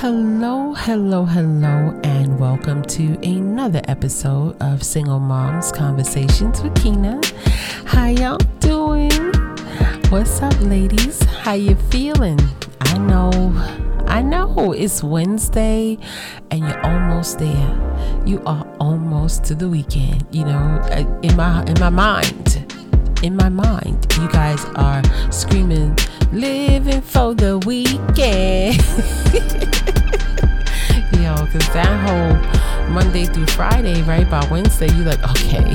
Hello, hello, hello, and welcome to another episode of Single Moms Conversations with Kina. How y'all doing? What's up, ladies? How you feeling? I know, I know it's Wednesday and you're almost there. You are almost to the weekend. You know, uh, in my in my mind, in my mind, you guys are screaming, living for the weekend. Yo, cause that whole Monday through Friday, right? By Wednesday, you're like, okay.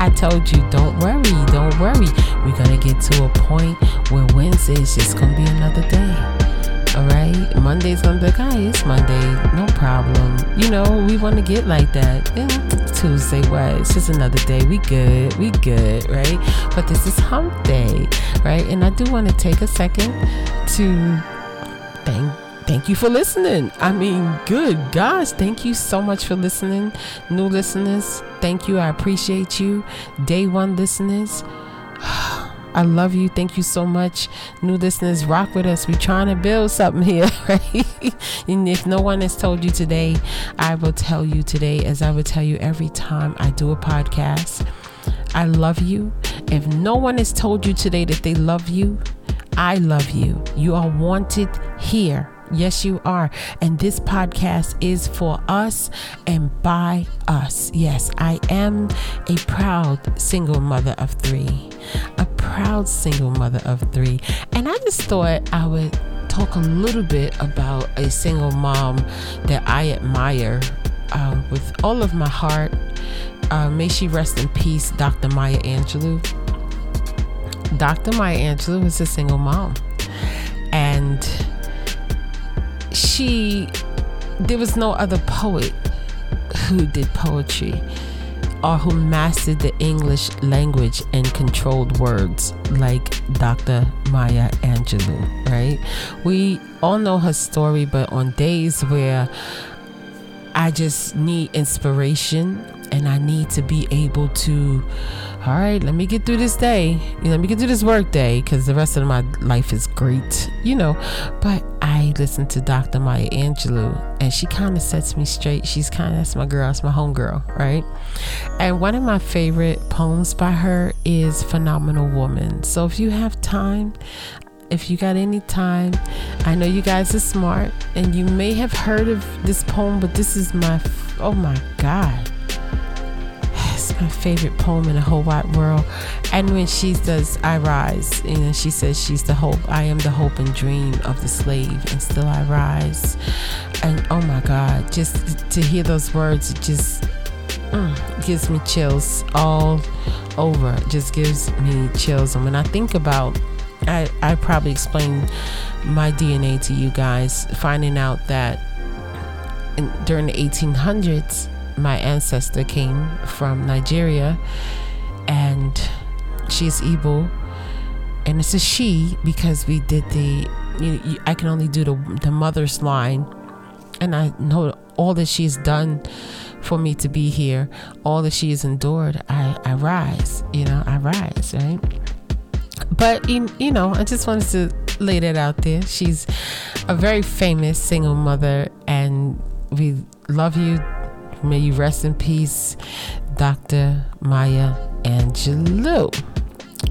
I told you, don't worry, don't worry. We're gonna get to a point where Wednesday is just gonna be another day. All right, Monday's gonna be like, hey, it's Monday, no problem. You know, we want to get like that. Yeah, Tuesday, what? It's just another day. We good, we good, right? But this is Hump Day, right? And I do want to take a second to thank thank you for listening. I mean, good gosh, thank you so much for listening. New listeners, thank you. I appreciate you. Day one listeners. I love you. Thank you so much. New listeners, rock with us. We're trying to build something here, right? and if no one has told you today, I will tell you today, as I will tell you every time I do a podcast. I love you. If no one has told you today that they love you, I love you. You are wanted here. Yes, you are. And this podcast is for us and by us. Yes, I am a proud single mother of three. A proud single mother of three. And I just thought I would talk a little bit about a single mom that I admire uh, with all of my heart. Uh, may she rest in peace, Dr. Maya Angelou. Dr. Maya Angelou is a single mom. And she, there was no other poet who did poetry or who mastered the English language and controlled words like Dr. Maya Angelou, right? We all know her story, but on days where I just need inspiration and I need to be able to, all right, let me get through this day. You know, let me get through this work day because the rest of my life is great, you know. But I listen to Dr. Maya Angelou and she kind of sets me straight. She's kind of, that's my girl, that's my homegirl, right? And one of my favorite poems by her is Phenomenal Woman. So if you have time, if you got any time, I know you guys are smart and you may have heard of this poem, but this is my, oh my God. My favorite poem in the whole wide world. And when she does I Rise, you know, she says she's the hope, I am the hope and dream of the slave, and still I rise. And oh my God, just to hear those words, it just mm, gives me chills all over. It just gives me chills. And when I think about I, I probably explained my DNA to you guys, finding out that in, during the 1800s, my ancestor came from Nigeria and she's Igbo. And it's a she because we did the, you, you, I can only do the, the mother's line. And I know all that she's done for me to be here, all that she has endured, I, I rise, you know, I rise, right? but in, you know i just wanted to lay that out there she's a very famous single mother and we love you may you rest in peace dr maya angelou.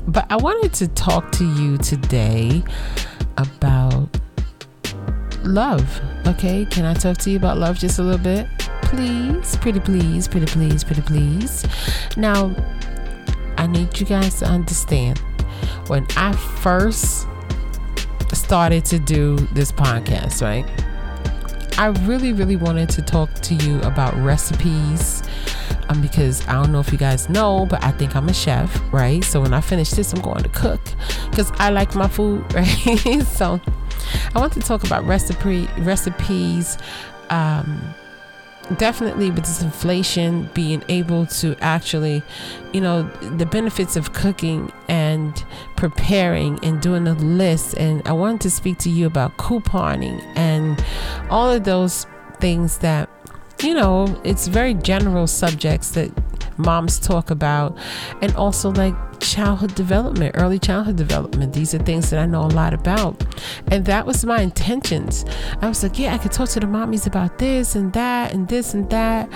But i wanted to talk to you today about love okay? Can i talk to you about love just a little bit? Please pretty please pretty please pretty please. Now i need you guys to understand when I first started to do this podcast, right? I really, really wanted to talk to you about recipes um, because I don't know if you guys know, but I think I'm a chef, right? So when I finish this, I'm going to cook because I like my food, right? so I want to talk about recipe recipes. Um, definitely with this inflation being able to actually you know the benefits of cooking and preparing and doing a list. And i wanted to speak to you about couponing and all of those things that you know it's very general subjects that moms talk about. And also like childhood development, early childhood development. These are things that I know a lot about. And that was my intentions. I was like, yeah, I could talk to the mommies about this and that and this and that.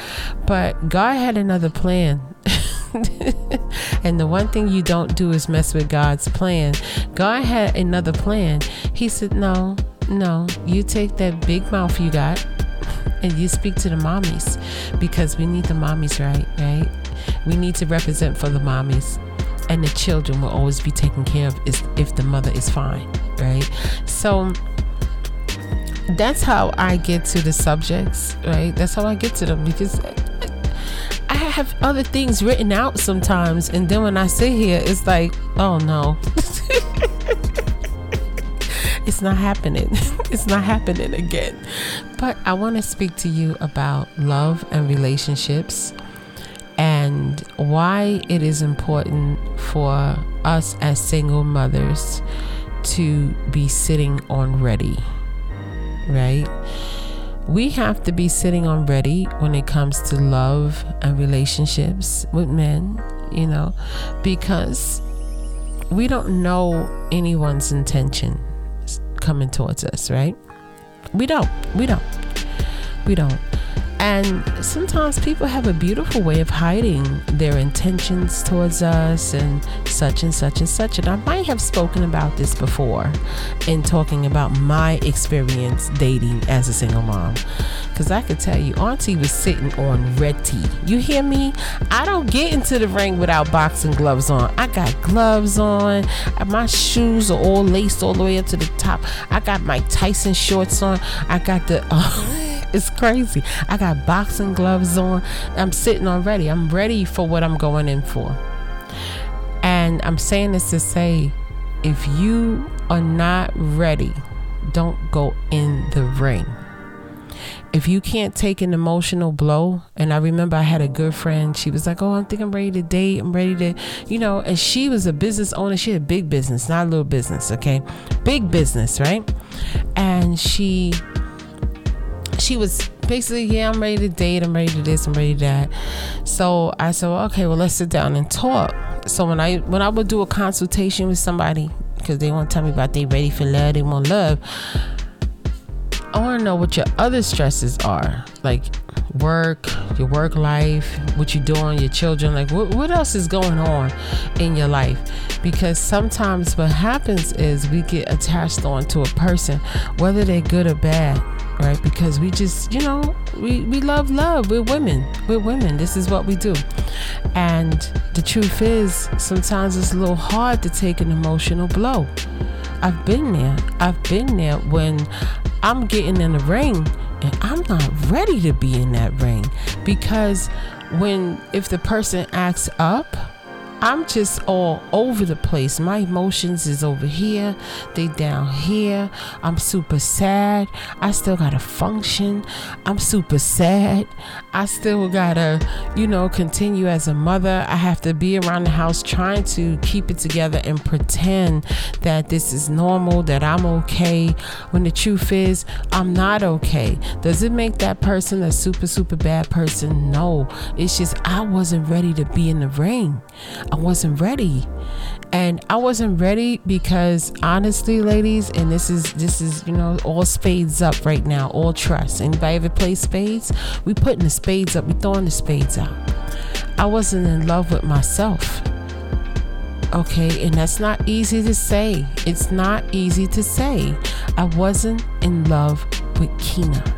But God had another plan. and the one thing you don't do is mess with God's plan. God had another plan. He said, No, no, you take that big mouth you got and you speak to the mommies because we need the mommies, right? Right? We need to represent for the mommies. And the children will always be taken care of if the mother is fine, right? So that's how I get to the subjects, right? That's how I get to them because I have other things written out sometimes, and then when I sit here, it's like, oh no. it's not happening. it's not happening again. But I want to speak to you about love and relationships and why it is important for us as single mothers to be sitting on ready. Right? We have to be sitting on ready when it comes to love and relationships with men, you know, because we don't know anyone's intention coming towards us, right? We don't. We don't. We don't. And sometimes people have a beautiful way of hiding their intentions towards us and such and such and such. And I might have spoken about this before in talking about my experience dating as a single mom. Because I could tell you, Auntie was sitting on red tea. You hear me? I don't get into the ring without boxing gloves on. I got gloves on. My shoes are all laced all the way up to the top. I got my Tyson shorts on. I got the. Uh, it's crazy. I got boxing gloves on. I'm sitting on ready. I'm ready for what I'm going in for. And I'm saying this to say if you are not ready, don't go in the ring. If you can't take an emotional blow, and I remember I had a good friend, she was like, Oh, I think I'm ready to date. I'm ready to, you know, and she was a business owner. She had a big business, not a little business, okay? Big business, right? And she she was basically, yeah, I'm ready to date, I'm ready to this, I'm ready to that. So I said, well, okay, well, let's sit down and talk. So when I when I would do a consultation with somebody, because they want to tell me about they ready for love, they want love. I want to know what your other stresses are, like work, your work life, what you're doing, your children, like what, what else is going on in your life? Because sometimes what happens is we get attached on to a person, whether they're good or bad right? Because we just, you know, we, we love love. We're women. We're women. This is what we do. And the truth is, sometimes it's a little hard to take an emotional blow. I've been there. I've been there when I'm getting in the ring and I'm not ready to be in that ring because when if the person acts up I'm just all over the place. My emotions is over here, they down here. I'm super sad. I still gotta function. I'm super sad. I still gotta, you know, continue as a mother. I have to be around the house trying to keep it together and pretend that this is normal, that I'm okay, when the truth is, I'm not okay. Does it make that person a super, super bad person? No. It's just I wasn't ready to be in the ring. I wasn't ready. And I wasn't ready because honestly, ladies, and this is this is, you know, all spades up right now, all trust. Anybody ever play spades? We putting the spades up, we throwing the spades out. I wasn't in love with myself. Okay, and that's not easy to say. It's not easy to say. I wasn't in love with Kina.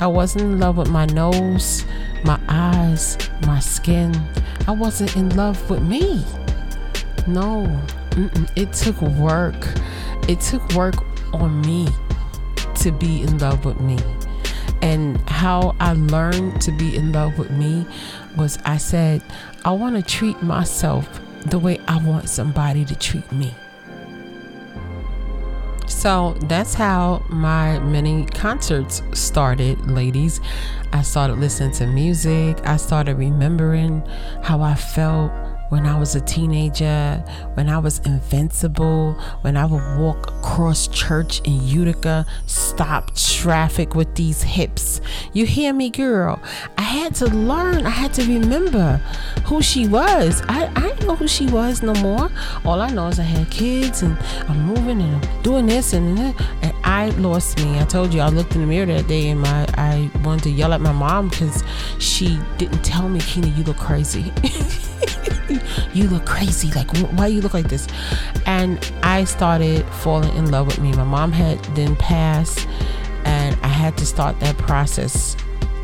I wasn't in love with my nose, my eyes, my skin. I wasn't in love with me. No, mm-mm. it took work. It took work on me to be in love with me. And how I learned to be in love with me was I said, I want to treat myself the way I want somebody to treat me. So that's how my mini concerts started, ladies. I started listening to music. I started remembering how I felt when I was a teenager, when I was invincible, when I would walk across church in Utica, stop traffic with these hips. You hear me, girl? I had to learn, I had to remember who she was. I, I didn't know who she was no more. All I know is I had kids and I'm moving and I'm doing this and that. And I lost me. I told you I looked in the mirror that day and my I wanted to yell at my mom because she didn't tell me, Kina, you look crazy. you look crazy. Like, why you look like this? And I started falling in love with me. My mom had then passed, and I had to start that process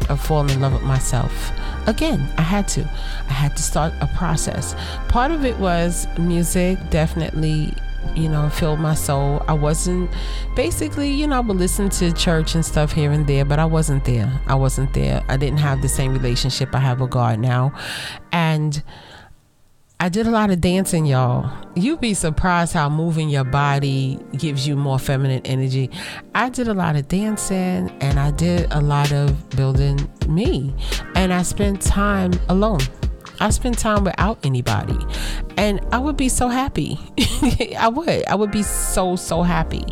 of falling in love with myself. Again, I had to. I had to start a process. Part of it was music, definitely you know, filled my soul. I wasn't basically, you know, I would listen to church and stuff here and there, but I wasn't there. I wasn't there. I didn't have the same relationship I have with God now. And I did a lot of dancing, y'all. You'd be surprised how moving your body gives you more feminine energy. I did a lot of dancing and I did a lot of building me. And I spent time alone. I spend time without anybody and I would be so happy. I would. I would be so, so happy.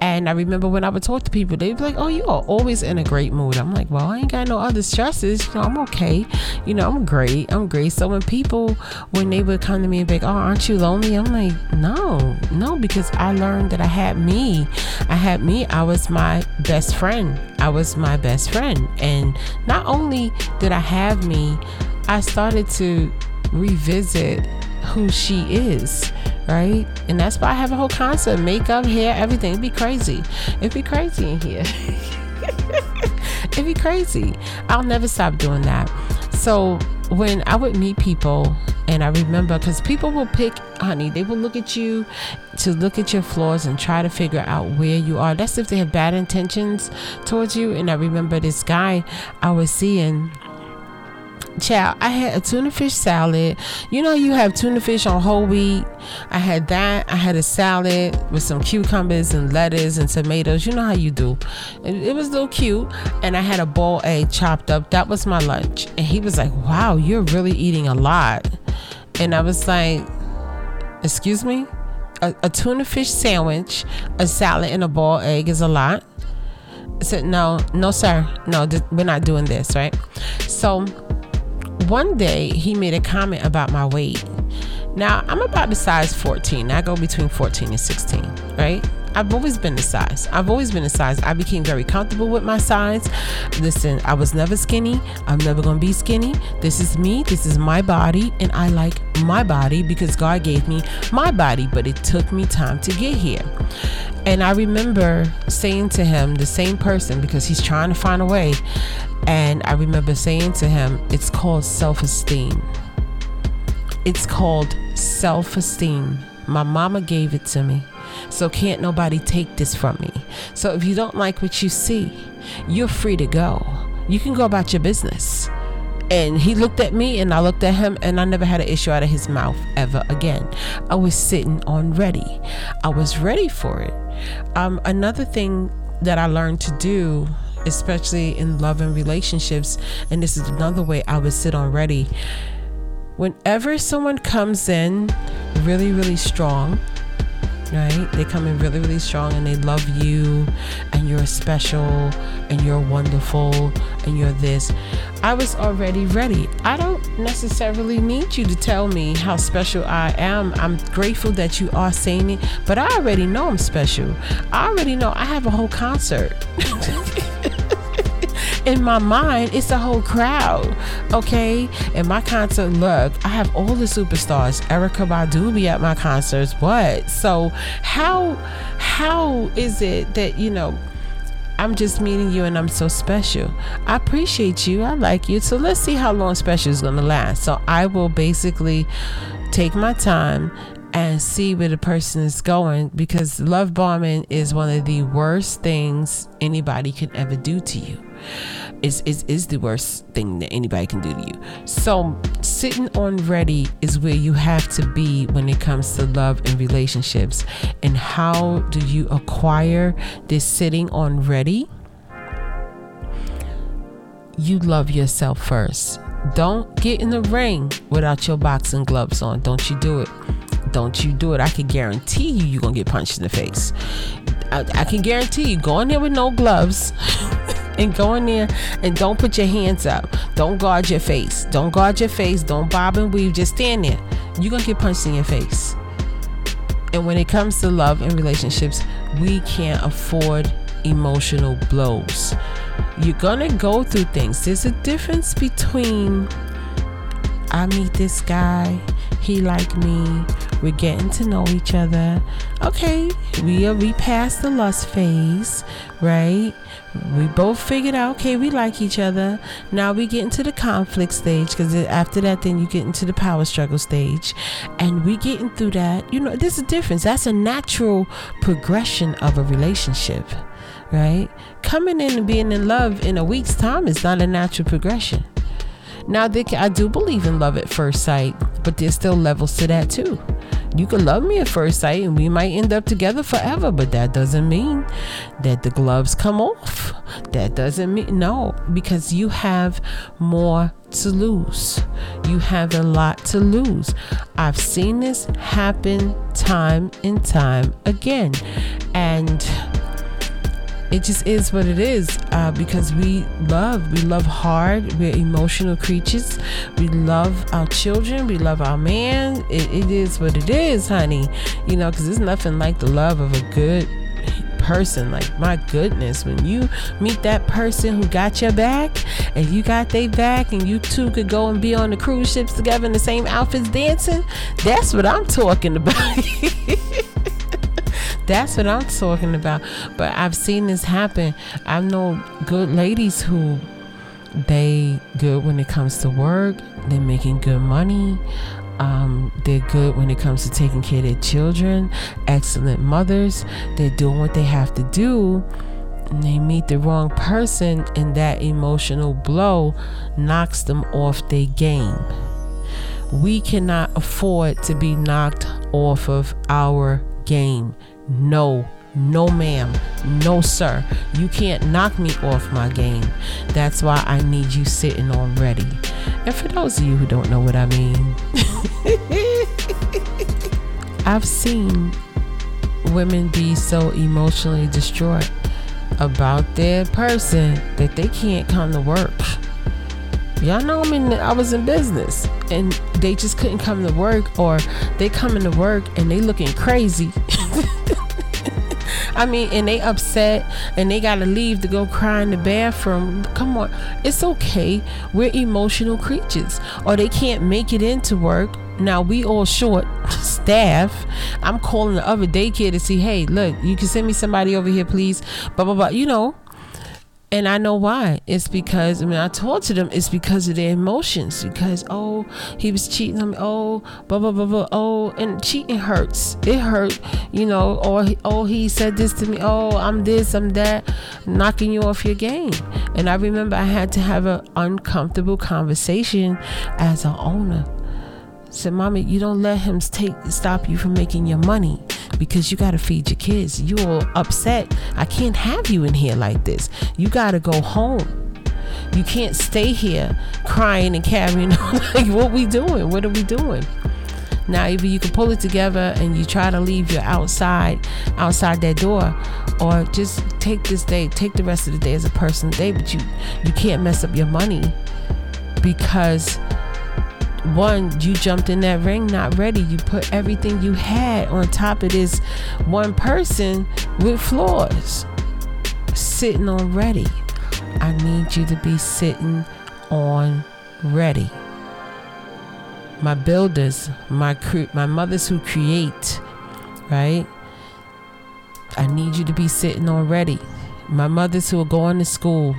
And I remember when I would talk to people, they'd be like, Oh, you are always in a great mood. I'm like, Well, I ain't got no other stresses. You know, I'm okay. You know, I'm great. I'm great. So when people, when they would come to me and be like, Oh, aren't you lonely? I'm like, No, no, because I learned that I had me. I had me. I was my best friend. I was my best friend. And not only did I have me, I started to revisit who she is, right? And that's why I have a whole concept makeup, hair, everything. It'd be crazy. It'd be crazy in here. It'd be crazy. I'll never stop doing that. So when I would meet people, and I remember because people will pick, honey, they will look at you to look at your flaws and try to figure out where you are. That's if they have bad intentions towards you. And I remember this guy I was seeing child, I had a tuna fish salad. You know, you have tuna fish on whole wheat. I had that. I had a salad with some cucumbers and lettuce and tomatoes. You know how you do. It, it was a little cute. And I had a boiled egg chopped up. That was my lunch. And he was like, Wow, you're really eating a lot. And I was like, Excuse me? A, a tuna fish sandwich, a salad, and a boiled egg is a lot. I said, No, no, sir. No, th- we're not doing this, right? So, one day he made a comment about my weight. Now, I'm about the size 14. I go between 14 and 16, right? I've always been the size. I've always been the size. I became very comfortable with my size. Listen, I was never skinny. I'm never going to be skinny. This is me. This is my body. And I like my body because God gave me my body. But it took me time to get here. And I remember saying to him, the same person, because he's trying to find a way. And I remember saying to him, it's called self esteem. It's called self esteem. My mama gave it to me. So can't nobody take this from me. So if you don't like what you see, you're free to go. You can go about your business. And he looked at me and I looked at him and I never had an issue out of his mouth ever again. I was sitting on ready. I was ready for it. Um, another thing that I learned to do especially in love and relationships. And this is another way I would sit on ready. Whenever someone comes in really, really strong, right? They come in really, really strong and they love you and you're special and you're wonderful and you're this. I was already ready. I don't necessarily need you to tell me how special I am. I'm grateful that you are saying it, but I already know I'm special. I already know I have a whole concert. in my mind, it's a whole crowd. Okay. And my concert, look, I have all the superstars. Erykah Badu be at my concerts. What? So how how is it that, you know, I'm just meeting you and I'm so special. I appreciate you. I like you. So let's see how long special is going to last. So I will basically take my time and see where the person is going because love bombing is one of the worst things anybody can ever do to you It's, is, is the worst thing that anybody can do to you. So, sitting on ready is where you have to be when it comes to love and relationships. And how do you acquire this sitting on ready? You love yourself first. Don't get in the ring without your boxing gloves on. Don't you do it. Don't you do it. I can guarantee you you're going to get punched in the face. I, I can guarantee you go in there with no gloves. and go in there and don't put your hands up. Don't guard your face. Don't guard your face. Don't bob and weave. Just stand there. You're going to get punched in your face. And when it comes to love and relationships, we can't afford emotional blows. You're gonna go through things. There's a difference between I meet this guy, he like me, we're getting to know each other. Okay, we are we passed the lust phase, right? We both figured out okay, we like each other. Now we get into the conflict stage because after that, then you get into the power struggle stage, and we getting through that. You know, there's a difference. That's a natural progression of a relationship right? Coming in and being in love in a week's time is not a natural progression. Now, I do believe in love at first sight, but there's still levels to that too. You can love me at first sight and we might end up together forever, but that doesn't mean that the gloves come off. That doesn't mean, no, because you have more to lose. You have a lot to lose. I've seen this happen time and time again. And it just is what it is uh, because we love we love hard we're emotional creatures. We love our children we love our man. It, it is what it is honey. You know because there's nothing like the love of a good person. Like my goodness when you meet that person who got your back and you got their back and you two could go and be on the cruise ships together in the same outfits dancing that's what i'm talking about That's what I'm talking about. But I've seen this happen. I know good ladies who they good when it comes to work. They're making good money. Um, they're good when it comes to taking care of their children. Excellent mothers. They're doing what they have to do. And they meet the wrong person, and that emotional blow knocks them off their game. We cannot afford to be knocked off of our game. No, no, ma'am. No, sir. You can't knock me off my game. That's why I need you sitting on ready. And for those of you who don't know what I mean, I've seen women be so emotionally distraught about their person that they can't come to work. Y'all know I'm mean I was in business and they just couldn't come to work or they coming to work and they looking crazy I mean, and they upset and they gotta leave to go cry in the bathroom. Come on, it's okay. We're emotional creatures, or they can't make it into work. Now we all short staff. I'm calling the other daycare to see, hey, look, you can send me somebody over here, please. Blah blah blah. You know, and I know why. It's because I mean I told to them it's because of their emotions. Because oh he was cheating on me. Oh blah blah blah blah. Oh and cheating hurts. It hurt. You know. Or oh he said this to me. Oh I'm this I'm that. Knocking you off your game. And I remember I had to have an uncomfortable conversation as an owner. said, "Mommy, you don't let him take stop you from making your money." Because you got to feed your kids. You all upset. I can't have you in here like this. You got to go home. You can't stay here crying and carrying on. like, what we doing? What are we doing? Now, either you can pull it together and you try to leave your outside, outside that door, or just take this day, take the rest of the day as a personal day. But you, you can't mess up your money because one, you jumped in that ring not ready. You put everything you had on top of this one person with flaws. Sitting on ready. I need you to be sitting on ready. My builders, my cre- my mothers who create, right? I need you to be sitting on ready. My mothers who are going to school,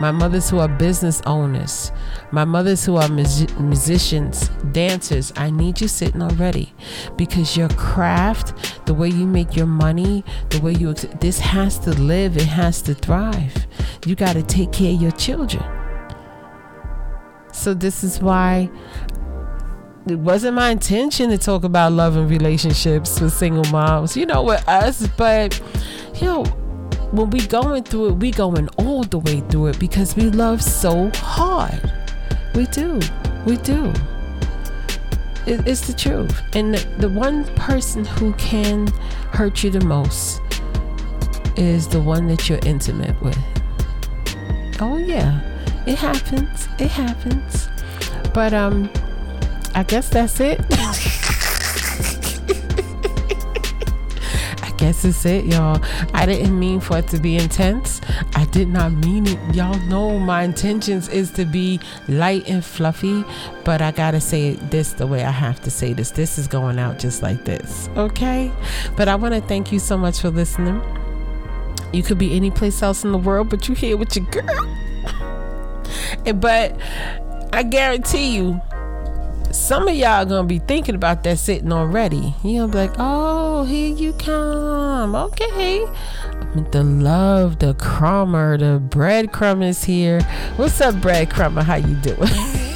my mothers who are business owners, my mothers who are mus- musicians, dancers, I need you sitting already because your craft, the way you make your money, the way you, ex- this has to live, it has to thrive. You got to take care of your children. So, this is why it wasn't my intention to talk about love and relationships with single moms, you know, with us, but, you know, when we going through it, we going all the way through it because we love so hard. We do. We do. It, it's the truth. And the, the one person who can hurt you the most is the one that you're intimate with. Oh yeah, it happens. It happens. But um I guess that's it. guess it's it, y'all. I didn't mean for it to be intense. I did not mean it. Y'all know my intentions is to be light and fluffy, but I gotta say this the way I have to say this. This is going out just like this, okay? But I want to thank you so much for listening. You could be any place else in the world, but you're here with your girl. but I guarantee you, some of y'all gonna be thinking about that sitting already. You gonna be like, oh, here you come. Okay. The love, the crummer, the breadcrumb is here. What's up, breadcrumber? How you doing?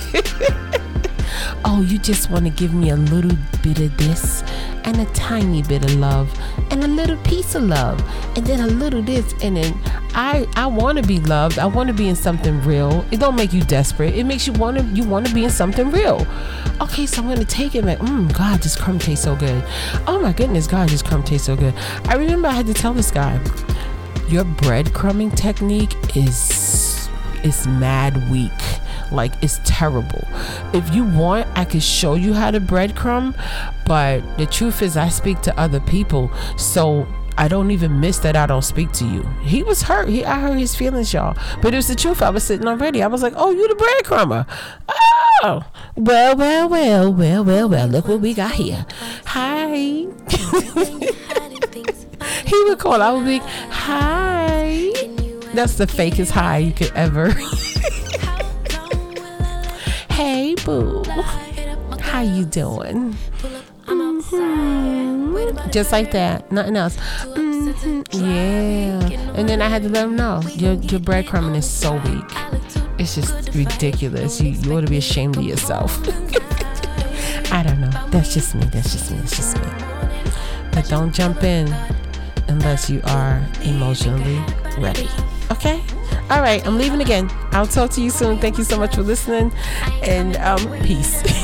oh, you just want to give me a little bit of this and a tiny bit of love and a little piece of love and then a little this and then I I want to be loved. I want to be in something real. It don't make you desperate. It makes you want to you want to be in something real. Okay, so I'm gonna take it. Like, mm, God, this crumb tastes so good. Oh my goodness, God, this crumb tastes so good. I remember I had to tell this guy, your breadcrumbing technique is is mad weak. Like it's terrible. If you want, I could show you how to breadcrumb, but the truth is I speak to other people. So I don't even miss that I don't speak to you. He was hurt. He I hurt his feelings, y'all. But it was the truth. I was sitting already. I was like, oh, you the breadcrumber. Oh, well, well, well, well, well, well. Look what we got here. Hi. he would call. I would be, hi. That's the fakest hi you could ever. boo. How you doing? Mm-hmm. Just like that, nothing else. Mm-hmm. Yeah, and then I had to let him know your your breadcrumbing is so weak. It's just ridiculous. You you ought to be ashamed of yourself. I don't know. That's just me. That's just me. That's just me. But don't jump in unless you are emotionally ready. Okay? All right, I'm leaving again. I'll talk to you soon. Thank you so much for listening and um, peace.